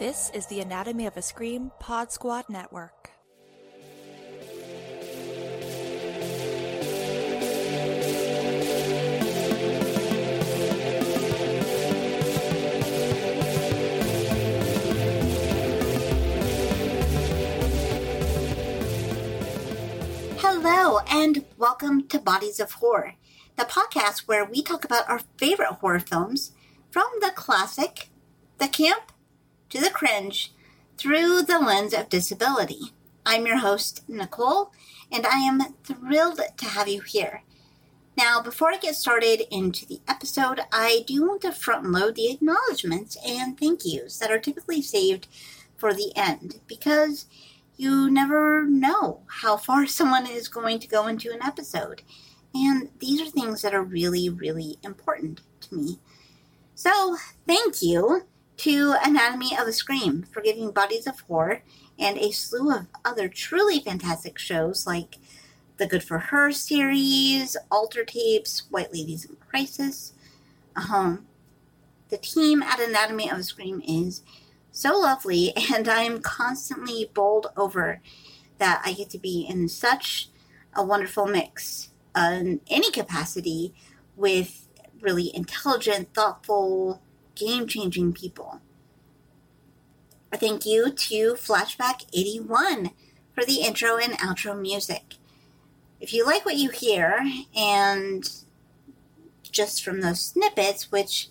This is the Anatomy of a Scream Pod Squad Network. Hello, and welcome to Bodies of Horror, the podcast where we talk about our favorite horror films from the classic, the camp, to the cringe through the lens of disability. I'm your host, Nicole, and I am thrilled to have you here. Now, before I get started into the episode, I do want to front load the acknowledgments and thank yous that are typically saved for the end because you never know how far someone is going to go into an episode. And these are things that are really, really important to me. So, thank you to Anatomy of a Scream for giving Bodies of Horror and a slew of other truly fantastic shows like the Good for Her series, Alter Tapes, White Ladies in Crisis. Um, the team at Anatomy of a Scream is so lovely, and I'm constantly bowled over that I get to be in such a wonderful mix in any capacity with really intelligent, thoughtful, game changing people. Thank you to Flashback 81 for the intro and outro music. If you like what you hear, and just from those snippets, which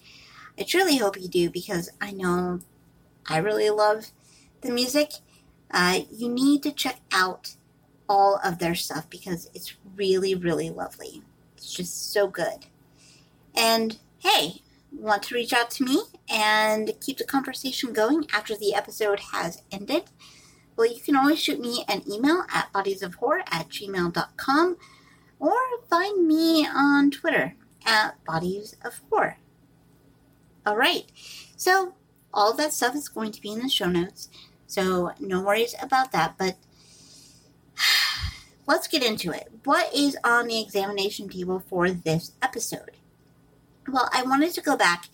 I truly hope you do because I know I really love the music, uh, you need to check out all of their stuff because it's really, really lovely. It's just so good. And hey, want to reach out to me and keep the conversation going after the episode has ended, well, you can always shoot me an email at bodiesofhorror at gmail.com or find me on Twitter at Bodies of Horror. All right, so all that stuff is going to be in the show notes, so no worries about that, but let's get into it. What is on the examination table for this episode? Well, I wanted to go back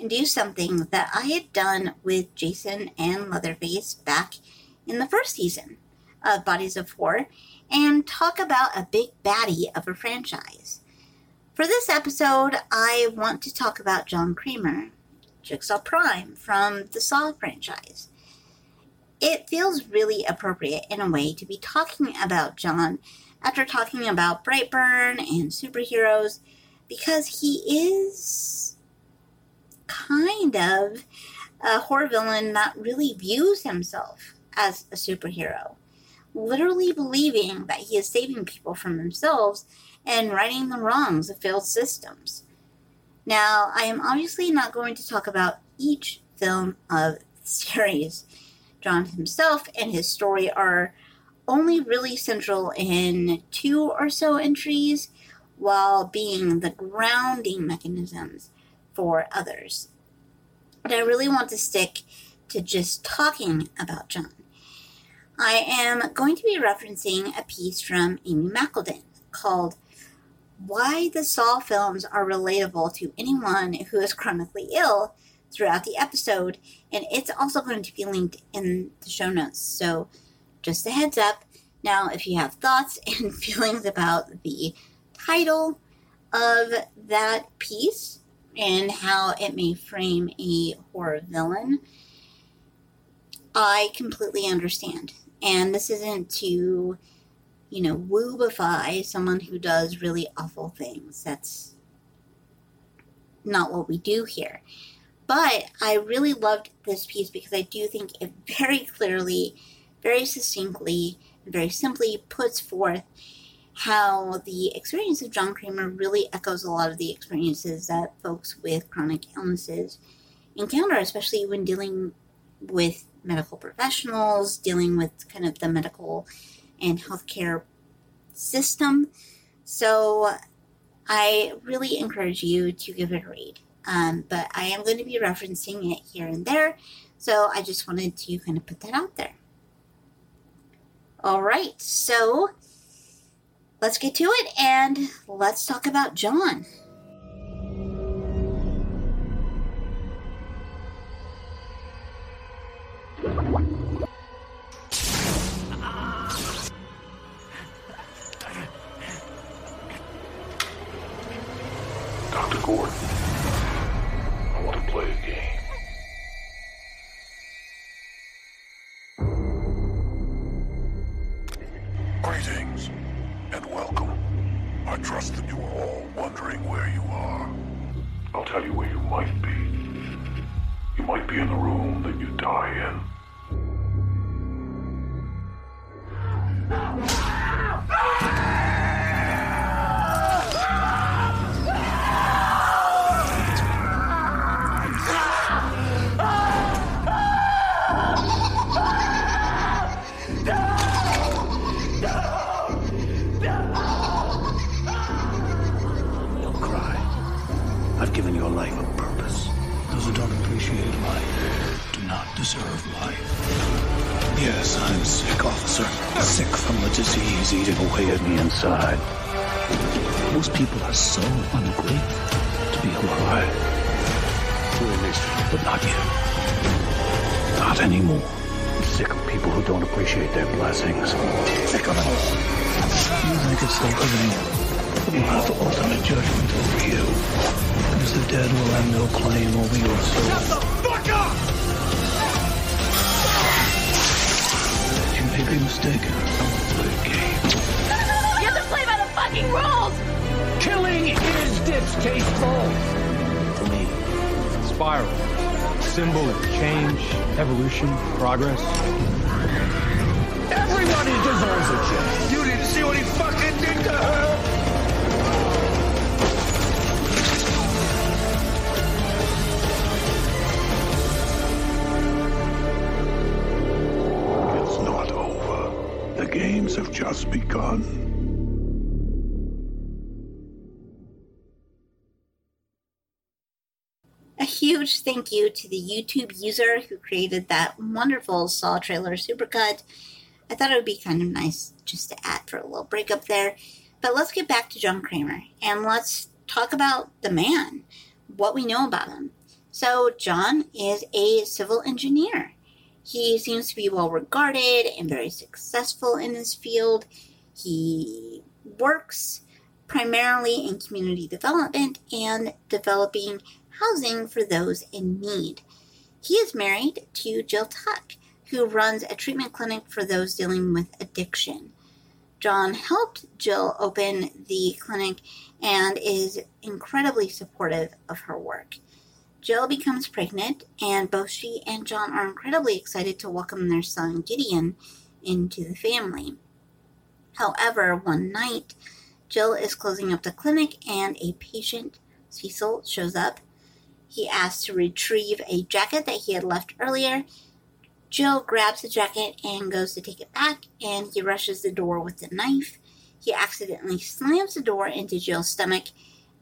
and do something that I had done with Jason and Leatherface back in the first season of Bodies of Horror and talk about a big baddie of a franchise. For this episode, I want to talk about John Kramer, Jigsaw Prime from the Saw franchise. It feels really appropriate in a way to be talking about John after talking about Brightburn and superheroes because he is kind of a horror villain that really views himself as a superhero, literally believing that he is saving people from themselves and righting the wrongs of failed systems. Now, I am obviously not going to talk about each film of the series. John himself and his story are only really central in two or so entries, while being the grounding mechanisms for others. But I really want to stick to just talking about John. I am going to be referencing a piece from Amy McElden called Why the Saw Films Are Relatable to Anyone Who is Chronically Ill throughout the episode, and it's also going to be linked in the show notes. So, just a heads up. Now, if you have thoughts and feelings about the title of that piece and how it may frame a horror villain, I completely understand. And this isn't to, you know, woobify someone who does really awful things. That's not what we do here. But I really loved this piece because I do think it very clearly, very succinctly, very simply puts forth how the experience of John Kramer really echoes a lot of the experiences that folks with chronic illnesses encounter, especially when dealing with medical professionals, dealing with kind of the medical and healthcare system. So I really encourage you to give it a read. Um, but I am going to be referencing it here and there. So I just wanted to kind of put that out there. All right. So let's get to it and let's talk about John. At me inside. Most people are so ungrateful to be alive. But not yet. Not anymore. I'm sick of people who don't appreciate their blessings. Sick of it. You think it's the living who have ultimate judgment over you. Because the dead will have no claim over your soul. Shut the fuck up! You may be mistaken. Fucking rules! Killing is distasteful. For me, spiral. Symbol of change, evolution, progress. Everybody deserves a chance. You didn't see what he fucking did to her. It's not over. The games have just begun. Huge thank you to the YouTube user who created that wonderful Saw trailer supercut. I thought it would be kind of nice just to add for a little breakup there. But let's get back to John Kramer and let's talk about the man, what we know about him. So, John is a civil engineer. He seems to be well regarded and very successful in his field. He works primarily in community development and developing housing for those in need. He is married to Jill Tuck, who runs a treatment clinic for those dealing with addiction. John helped Jill open the clinic and is incredibly supportive of her work. Jill becomes pregnant, and both she and John are incredibly excited to welcome their son Gideon into the family. However, one night, Jill is closing up the clinic and a patient, Cecil, shows up. He asks to retrieve a jacket that he had left earlier. Jill grabs the jacket and goes to take it back, and he rushes the door with the knife. He accidentally slams the door into Jill's stomach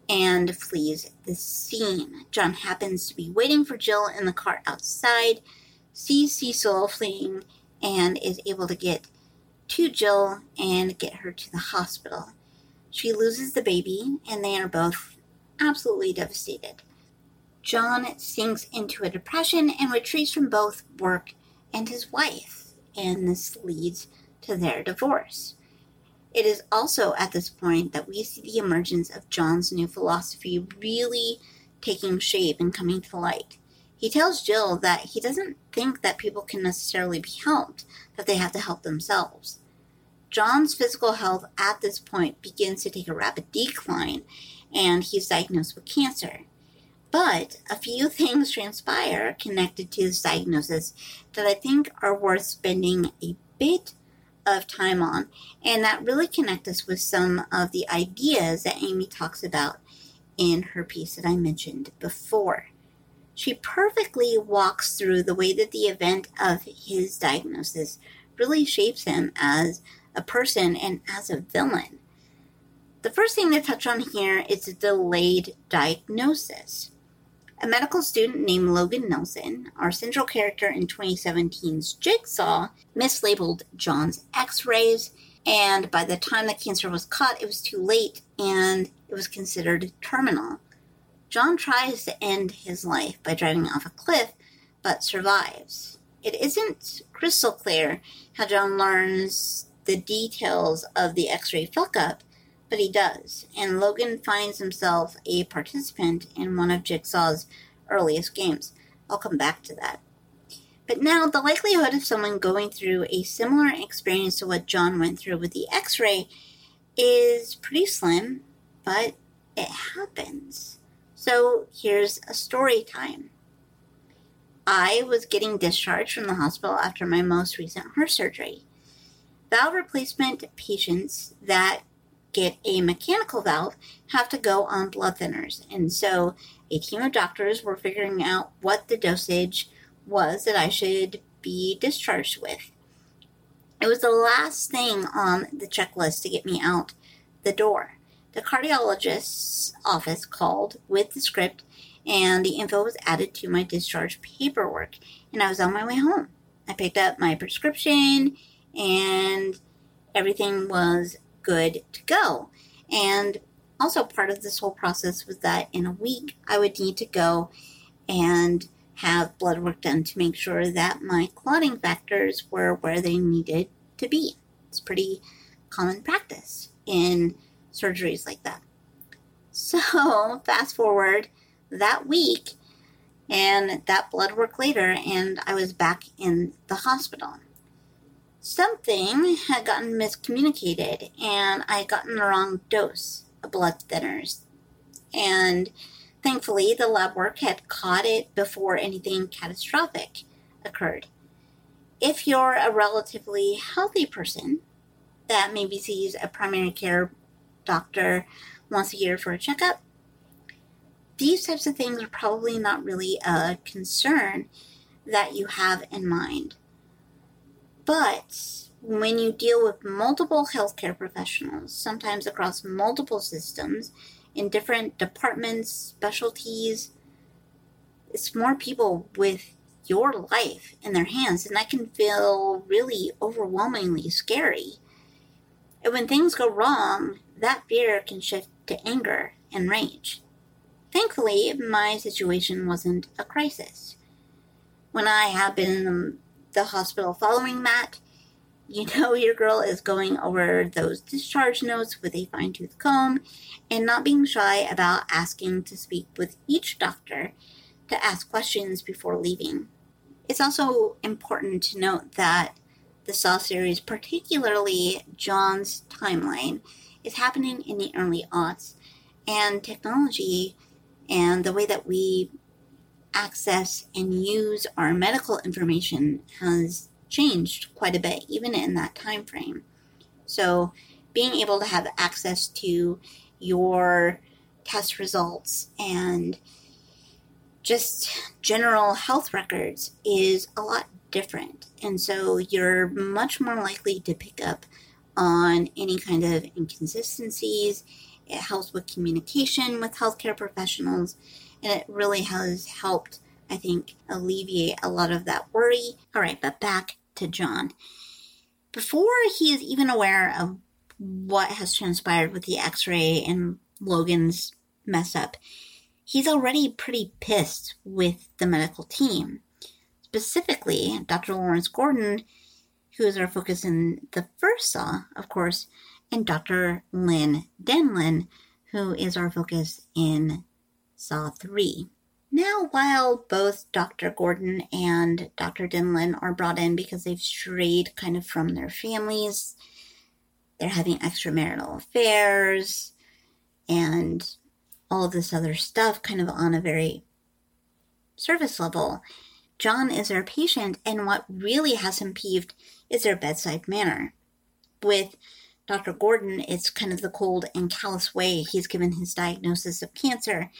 and flees the scene. John happens to be waiting for Jill in the car outside, sees Cecil fleeing, and is able to get to Jill and get her to the hospital. She loses the baby, and they are both absolutely devastated. John sinks into a depression and retreats from both work and his wife, and this leads to their divorce. It is also at this point that we see the emergence of John's new philosophy really taking shape and coming to light. He tells Jill that he doesn't think that people can necessarily be helped, that they have to help themselves. John's physical health at this point begins to take a rapid decline, and he's diagnosed with cancer. But a few things transpire connected to this diagnosis that I think are worth spending a bit of time on, and that really connect us with some of the ideas that Amy talks about in her piece that I mentioned before. She perfectly walks through the way that the event of his diagnosis really shapes him as a person and as a villain. The first thing to touch on here is delayed diagnosis. A medical student named Logan Nelson, our central character in 2017's Jigsaw, mislabeled John's x rays, and by the time the cancer was caught, it was too late and it was considered terminal. John tries to end his life by driving off a cliff, but survives. It isn't crystal clear how John learns the details of the x ray fuck up, but he does, and Logan finds himself a participant in one of Jigsaw's earliest games. I'll come back to that. But now, the likelihood of someone going through a similar experience to what John went through with the x ray is pretty slim, but it happens. So here's a story time. I was getting discharged from the hospital after my most recent heart surgery. Valve replacement patients that get a mechanical valve have to go on blood thinners. And so a team of doctors were figuring out what the dosage was that I should be discharged with. It was the last thing on the checklist to get me out the door. The cardiologist's office called with the script, and the info was added to my discharge paperwork, and I was on my way home. I picked up my prescription, and everything was good to go. And also, part of this whole process was that in a week, I would need to go and have blood work done to make sure that my clotting factors were where they needed to be. It's pretty common practice in surgeries like that. So, fast forward that week and that blood work later, and I was back in the hospital. Something had gotten miscommunicated, and I had gotten the wrong dose of blood thinners. And thankfully, the lab work had caught it before anything catastrophic occurred. If you're a relatively healthy person that maybe sees a primary care doctor once a year for a checkup, these types of things are probably not really a concern that you have in mind. But when you deal with multiple healthcare professionals, sometimes across multiple systems, in different departments, specialties, it's more people with your life in their hands, and that can feel really overwhelmingly scary. And when things go wrong, that fear can shift to anger and rage. Thankfully, my situation wasn't a crisis. When I have been the hospital following that, you know your girl is going over those discharge notes with a fine tooth comb and not being shy about asking to speak with each doctor to ask questions before leaving. It's also important to note that the Saw series, particularly John's timeline, is happening in the early aughts, and technology and the way that we access and use our medical information has changed quite a bit, even in that time frame. So, being able to have access to your test results and just general health records is a lot different. And so you're much more likely to pick up on any kind of inconsistencies. It helps with communication with healthcare professionals, and it really has helped, I think, alleviate a lot of that worry. All right, but back to John. Before he is even aware of what has transpired with the x ray and Logan's mess up, he's already pretty pissed with the medical team. Specifically, Dr. Lawrence Gordon, who is our focus in the first Saw, of course, and Dr. Lynn Denlon, who is our focus in Saw 3. Now, while both Dr. Gordon and Dr. Denlon are brought in because they've strayed kind of from their families, they're having extramarital affairs, and all of this other stuff kind of on a very service level. John is their patient, and what really has him peeved is their bedside manner. With Dr. Gordon, it's kind of the cold and callous way he's given his diagnosis of cancer,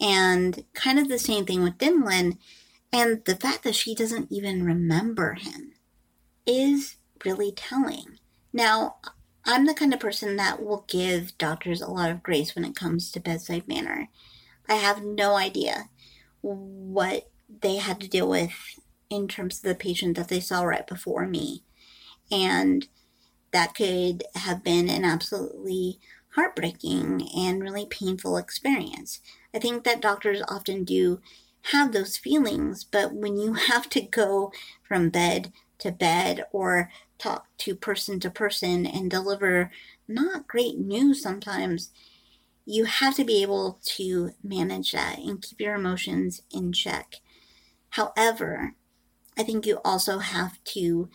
and kind of the same thing with Denlon, and the fact that she doesn't even remember him is really telling. Now, I'm the kind of person that will give doctors a lot of grace when it comes to bedside manner. I have no idea what they had to deal with in terms of the patient that they saw right before me. And that could have been an absolutely heartbreaking and really painful experience. I think that doctors often do have those feelings, but when you have to go from bed to bed or talk to person to person and deliver not great news sometimes, you have to be able to manage that and keep your emotions in check. However, I think you also have to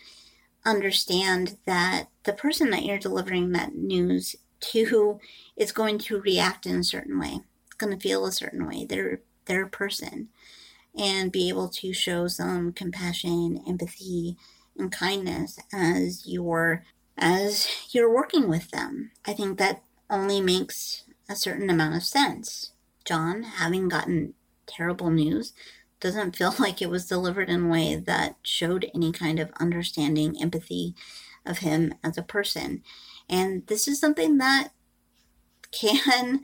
understand that the person that you're delivering that news to is going to react in a certain way. Going to feel a certain way. They're they're a person, and be able to show some compassion, empathy, and kindness as you're as you're working with them. I think that only makes a certain amount of sense. John, having gotten terrible news, doesn't feel like it was delivered in a way that showed any kind of understanding, empathy of him as a person. And this is something that can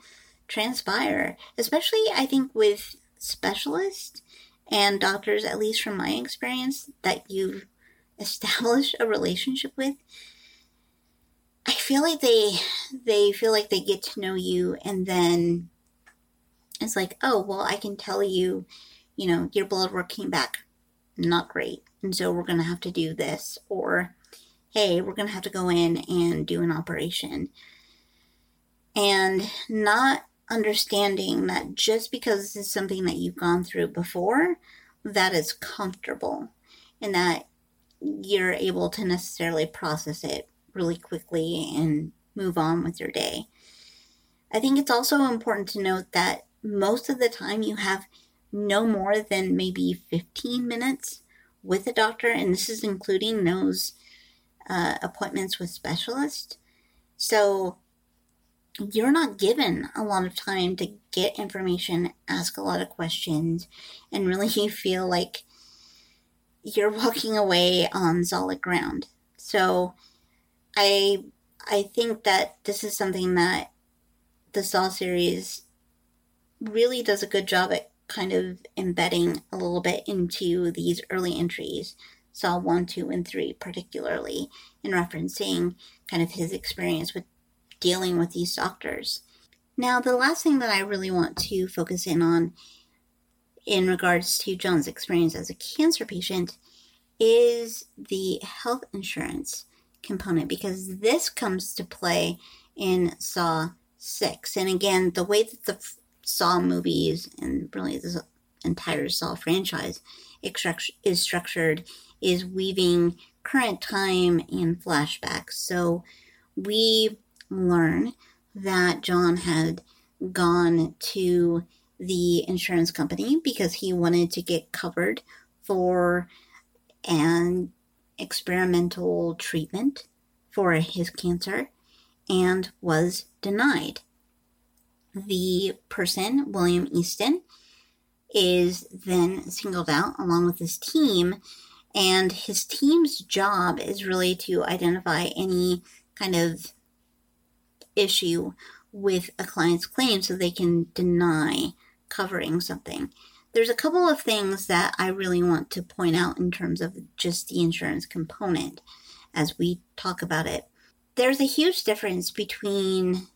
transpire, especially I think with specialists and doctors, at least from my experience, that you establish a relationship with. I feel like they they feel like they get to know you and then it's like, oh well I can tell you, you know, your blood work came back not great. And so we're gonna have to do this or hey, we're gonna have to go in and do an operation. And not understanding that just because this is something that you've gone through before, that is comfortable and that you're able to necessarily process it really quickly and move on with your day. I think it's also important to note that most of the time you have no more than maybe 15 minutes with a doctor, and this is including those uh, appointments with specialists. So you're not given a lot of time to get information, ask a lot of questions, and really feel like you're walking away on solid ground. So I I think that this is something that the Saw series really does a good job at kind of embedding a little bit into these early entries, Saw 1, 2, and 3, particularly, in referencing kind of his experience with dealing with these doctors. Now, the last thing that I really want to focus in on in regards to John's experience as a cancer patient is the health insurance component because this comes to play in Saw 6. And again, the way that the Saw movies and really the entire Saw franchise is structured is weaving current time and flashbacks. So we learn that John had gone to the insurance company because he wanted to get covered for an experimental treatment for his cancer and was denied. The person, William Easton, is then singled out along with his team, and his team's job is really to identify any kind of issue with a client's claim so they can deny covering something. There's a couple of things that I really want to point out in terms of just the insurance component as we talk about it. There's a huge difference between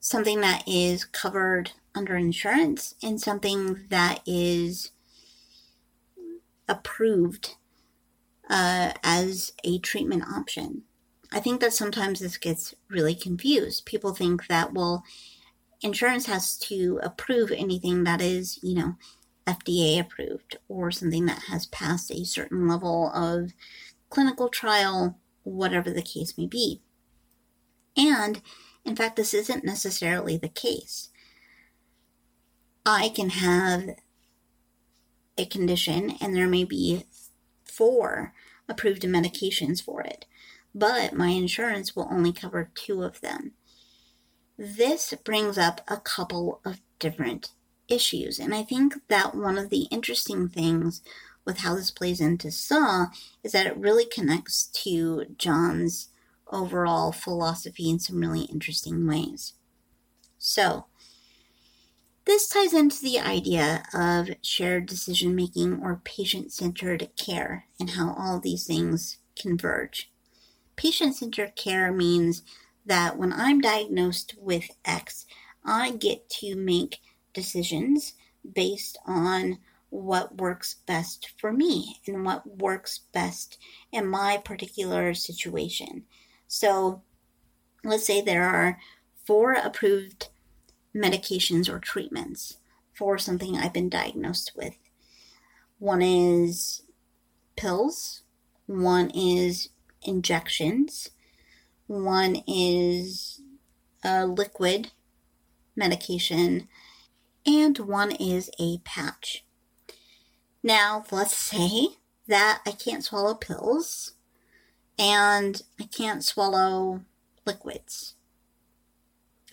something that is covered under insurance and something that is approved uh, as a treatment option. I think that sometimes this gets really confused. People think that, well, insurance has to approve anything that is, you know, FDA approved or something that has passed a certain level of clinical trial, whatever the case may be. And in fact, this isn't necessarily the case. I can have a condition and there may be four approved medications for it but my insurance will only cover two of them. This brings up a couple of different issues, and I think that one of the interesting things with how this plays into Saw is that it really connects to John's overall philosophy in some really interesting ways. So, this ties into the idea of shared decision making or patient centered care and how all these things converge. Patient centered care means that when I'm diagnosed with X, I get to make decisions based on what works best for me and what works best in my particular situation. So, let's say there are four approved medications or treatments for something I've been diagnosed with. One is pills, one is injections. One is a liquid medication, and one is a patch. Now, let's say that I can't swallow pills and I can't swallow liquids.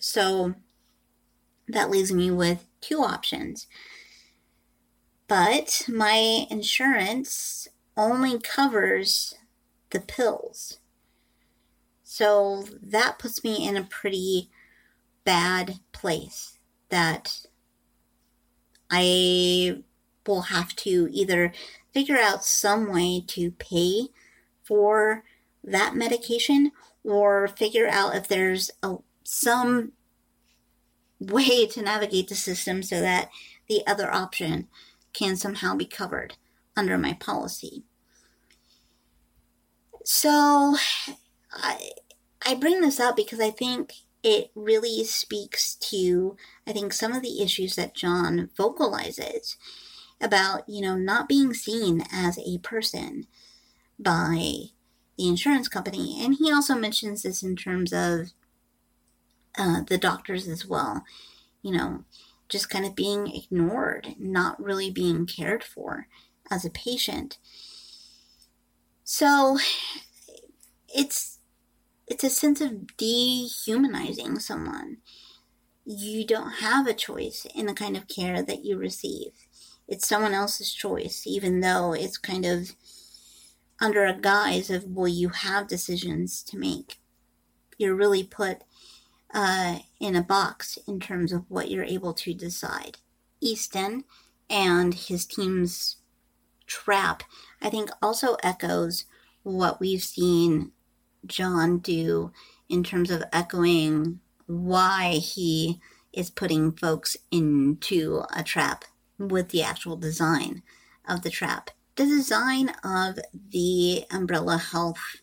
So that leaves me with two options. But my insurance only covers the pills. So that puts me in a pretty bad place that I will have to either figure out some way to pay for that medication or figure out if there's a, some way to navigate the system so that the other option can somehow be covered under my policy. So I, I bring this up because I think it really speaks to, I think, some of the issues that John vocalizes about, you know, not being seen as a person by the insurance company. And he also mentions this in terms of uh, the doctors as well. You know, just kind of being ignored, not really being cared for as a patient. So it's it's a sense of dehumanizing someone. You don't have a choice in the kind of care that you receive. It's someone else's choice, even though it's kind of under a guise of, well, you have decisions to make. You're really put uh, in a box in terms of what you're able to decide. Easton and his team's trap, I think, also echoes what we've seen John do in terms of echoing why he is putting folks into a trap with the actual design of the trap. The design of the Umbrella Health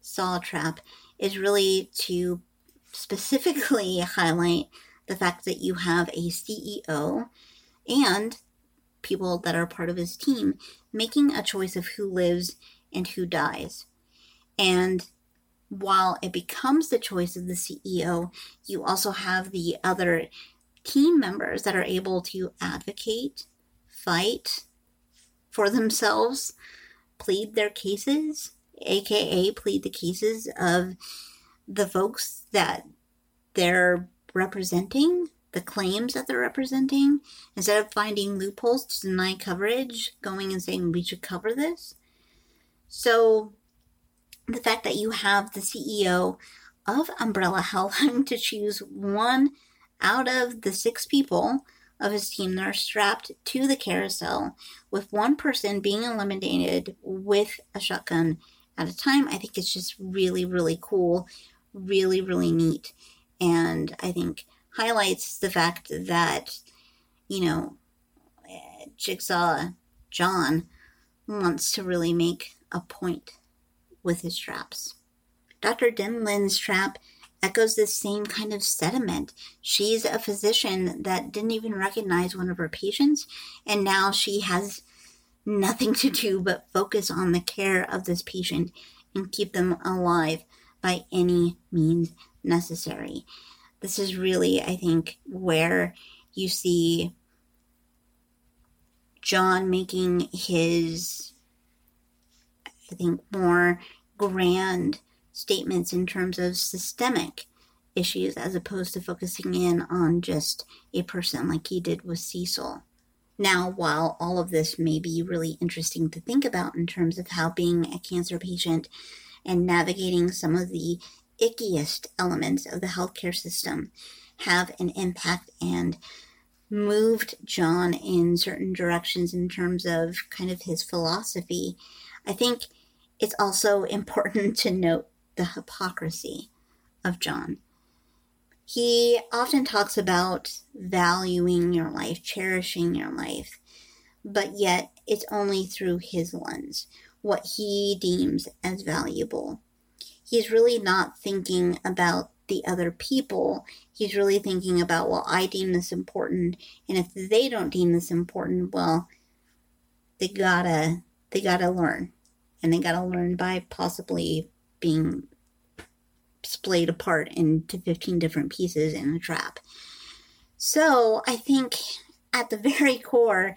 saw trap is really to specifically highlight the fact that you have a CEO and people that are part of his team making a choice of who lives and who dies. And while it becomes the choice of the CEO, you also have the other team members that are able to advocate, fight for themselves, plead their cases, aka plead the cases of the folks that they're representing, the claims that they're representing, instead of finding loopholes to deny coverage, going and saying we should cover this. So the fact that you have the CEO of Umbrella having to choose one out of the six people of his team that are strapped to the carousel, with one person being eliminated with a shotgun at a time, I think it's just really, really cool, really, really neat. And I think highlights the fact that, you know, Jigsaw John wants to really make a point with his traps. Dr. Denlon's trap echoes this same kind of sentiment. She's a physician that didn't even recognize one of her patients, and now she has nothing to do but focus on the care of this patient and keep them alive by any means necessary. This is really, I think, where you see John making his, I think, more grand statements in terms of systemic issues as opposed to focusing in on just a person like he did with Cecil. Now, while all of this may be really interesting to think about in terms of how being a cancer patient and navigating some of the ickiest elements of the healthcare system have an impact and moved John in certain directions in terms of kind of his philosophy, I think it's also important to note the hypocrisy of John. He often talks about valuing your life, cherishing your life, but yet it's only through his lens, what he deems as valuable. He's really not thinking about the other people. He's really thinking about, well, I deem this important, and if they don't deem this important, well, they gotta they gotta learn and they got to learn by possibly being splayed apart into 15 different pieces in a trap. So I think at the very core,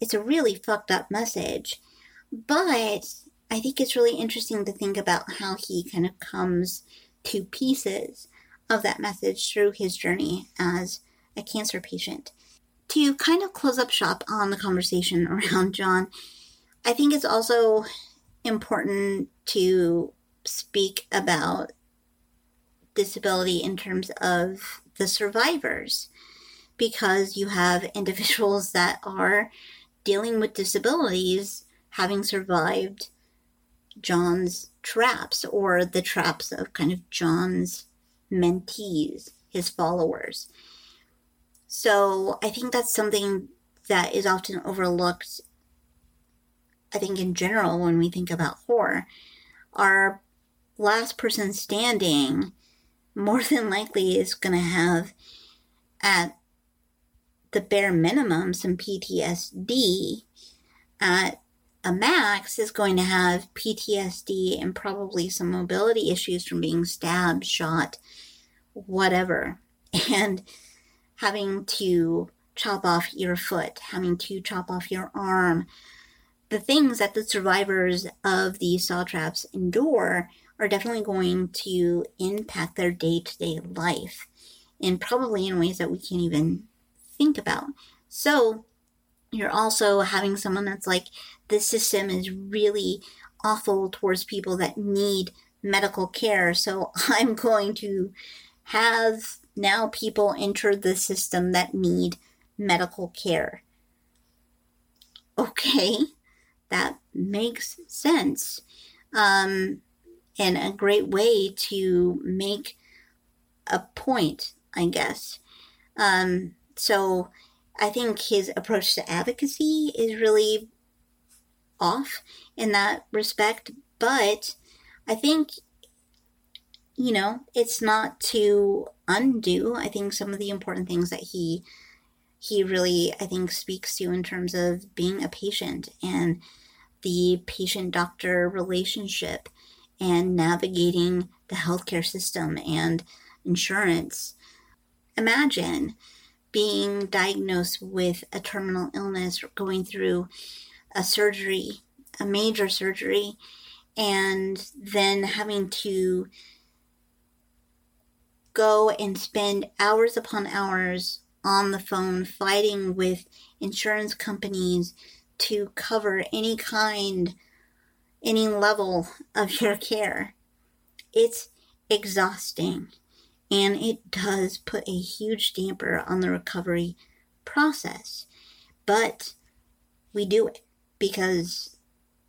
it's a really fucked up message. But I think it's really interesting to think about how he kind of comes to pieces of that message through his journey as a cancer patient. To kind of close up shop on the conversation around John, I think it's also important to speak about disability in terms of the survivors because you have individuals that are dealing with disabilities having survived John's traps or the traps of kind of John's mentees, his followers. So I think that's something that is often overlooked. I think in general, when we think about horror, our last person standing more than likely is going to have at the bare minimum some PTSD. At a max is going to have PTSD and probably some mobility issues from being stabbed, shot, whatever. And having to chop off your foot, having to chop off your arm. The things that the survivors of these saw traps endure are definitely going to impact their day to day life and probably in ways that we can't even think about. So, you're also having someone that's like, this system is really awful towards people that need medical care. So, I'm going to have now people enter the system that need medical care. Okay, that makes sense. Um, and a great way to make a point, I guess. Um, so I think his approach to advocacy is really off in that respect, but I think, you know, it's not to undo, I think, some of the important things that he he really i think speaks to in terms of being a patient and the patient doctor relationship and navigating the healthcare system and insurance. Imagine being diagnosed with a terminal illness going through a surgery, a major surgery, and then having to go and spend hours upon hours on the phone fighting with insurance companies to cover any kind any level of your care. It's exhausting and it does put a huge damper on the recovery process. But we do it because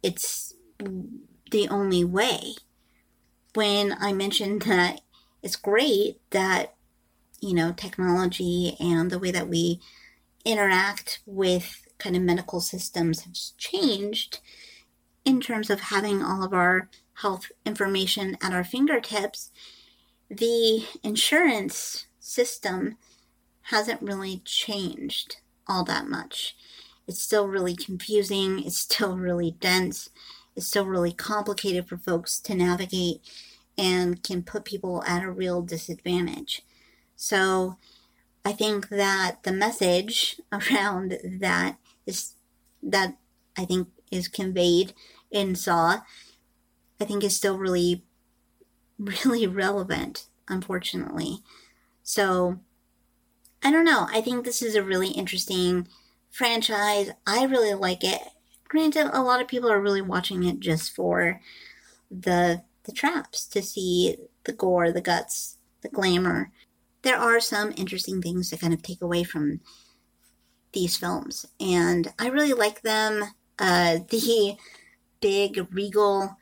it's the only way. When I mentioned that it's great that, you know, technology and the way that we interact with kind of medical systems has changed, in terms of having all of our health information at our fingertips, the insurance system hasn't really changed all that much. It's still really confusing, it's still really dense, it's still really complicated for folks to navigate and can put people at a real disadvantage. So I think that the message around that is that I think is conveyed in Saw, I think is still really, really relevant, unfortunately. So, I don't know. I think this is a really interesting franchise. I really like it. Granted, a lot of people are really watching it just for the the traps to see the gore, the guts, the glamour. There are some interesting things to kind of take away from these films, and I really like them. Uh, the big regal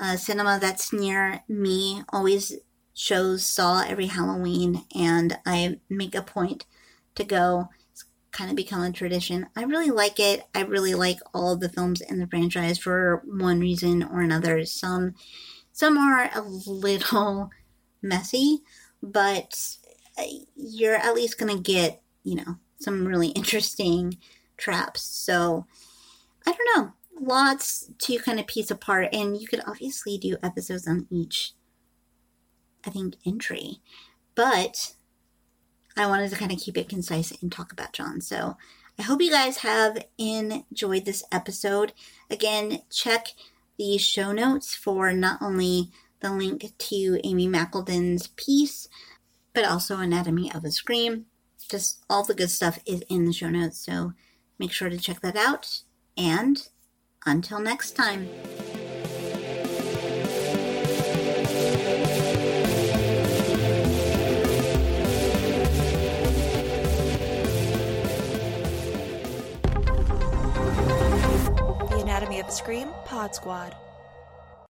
uh, cinema that's near me always shows Saw every Halloween, and I make a point to go. Kind of become a tradition. I really like it. I really like all the films in the franchise for one reason or another. Some some are a little messy, but uh, you're at least gonna get you know some really interesting traps. So I don't know lots to kind of piece apart, and you could obviously do episodes on each, I think, entry. But I wanted to kind of keep it concise and talk about John. So I hope you guys have enjoyed this episode. Again, check the show notes for not only the link to Amy McElden's piece, but also Anatomy of a Scream. Just all the good stuff is in the show notes, so make sure to check that out. And until next time. A Scream Pod Squad.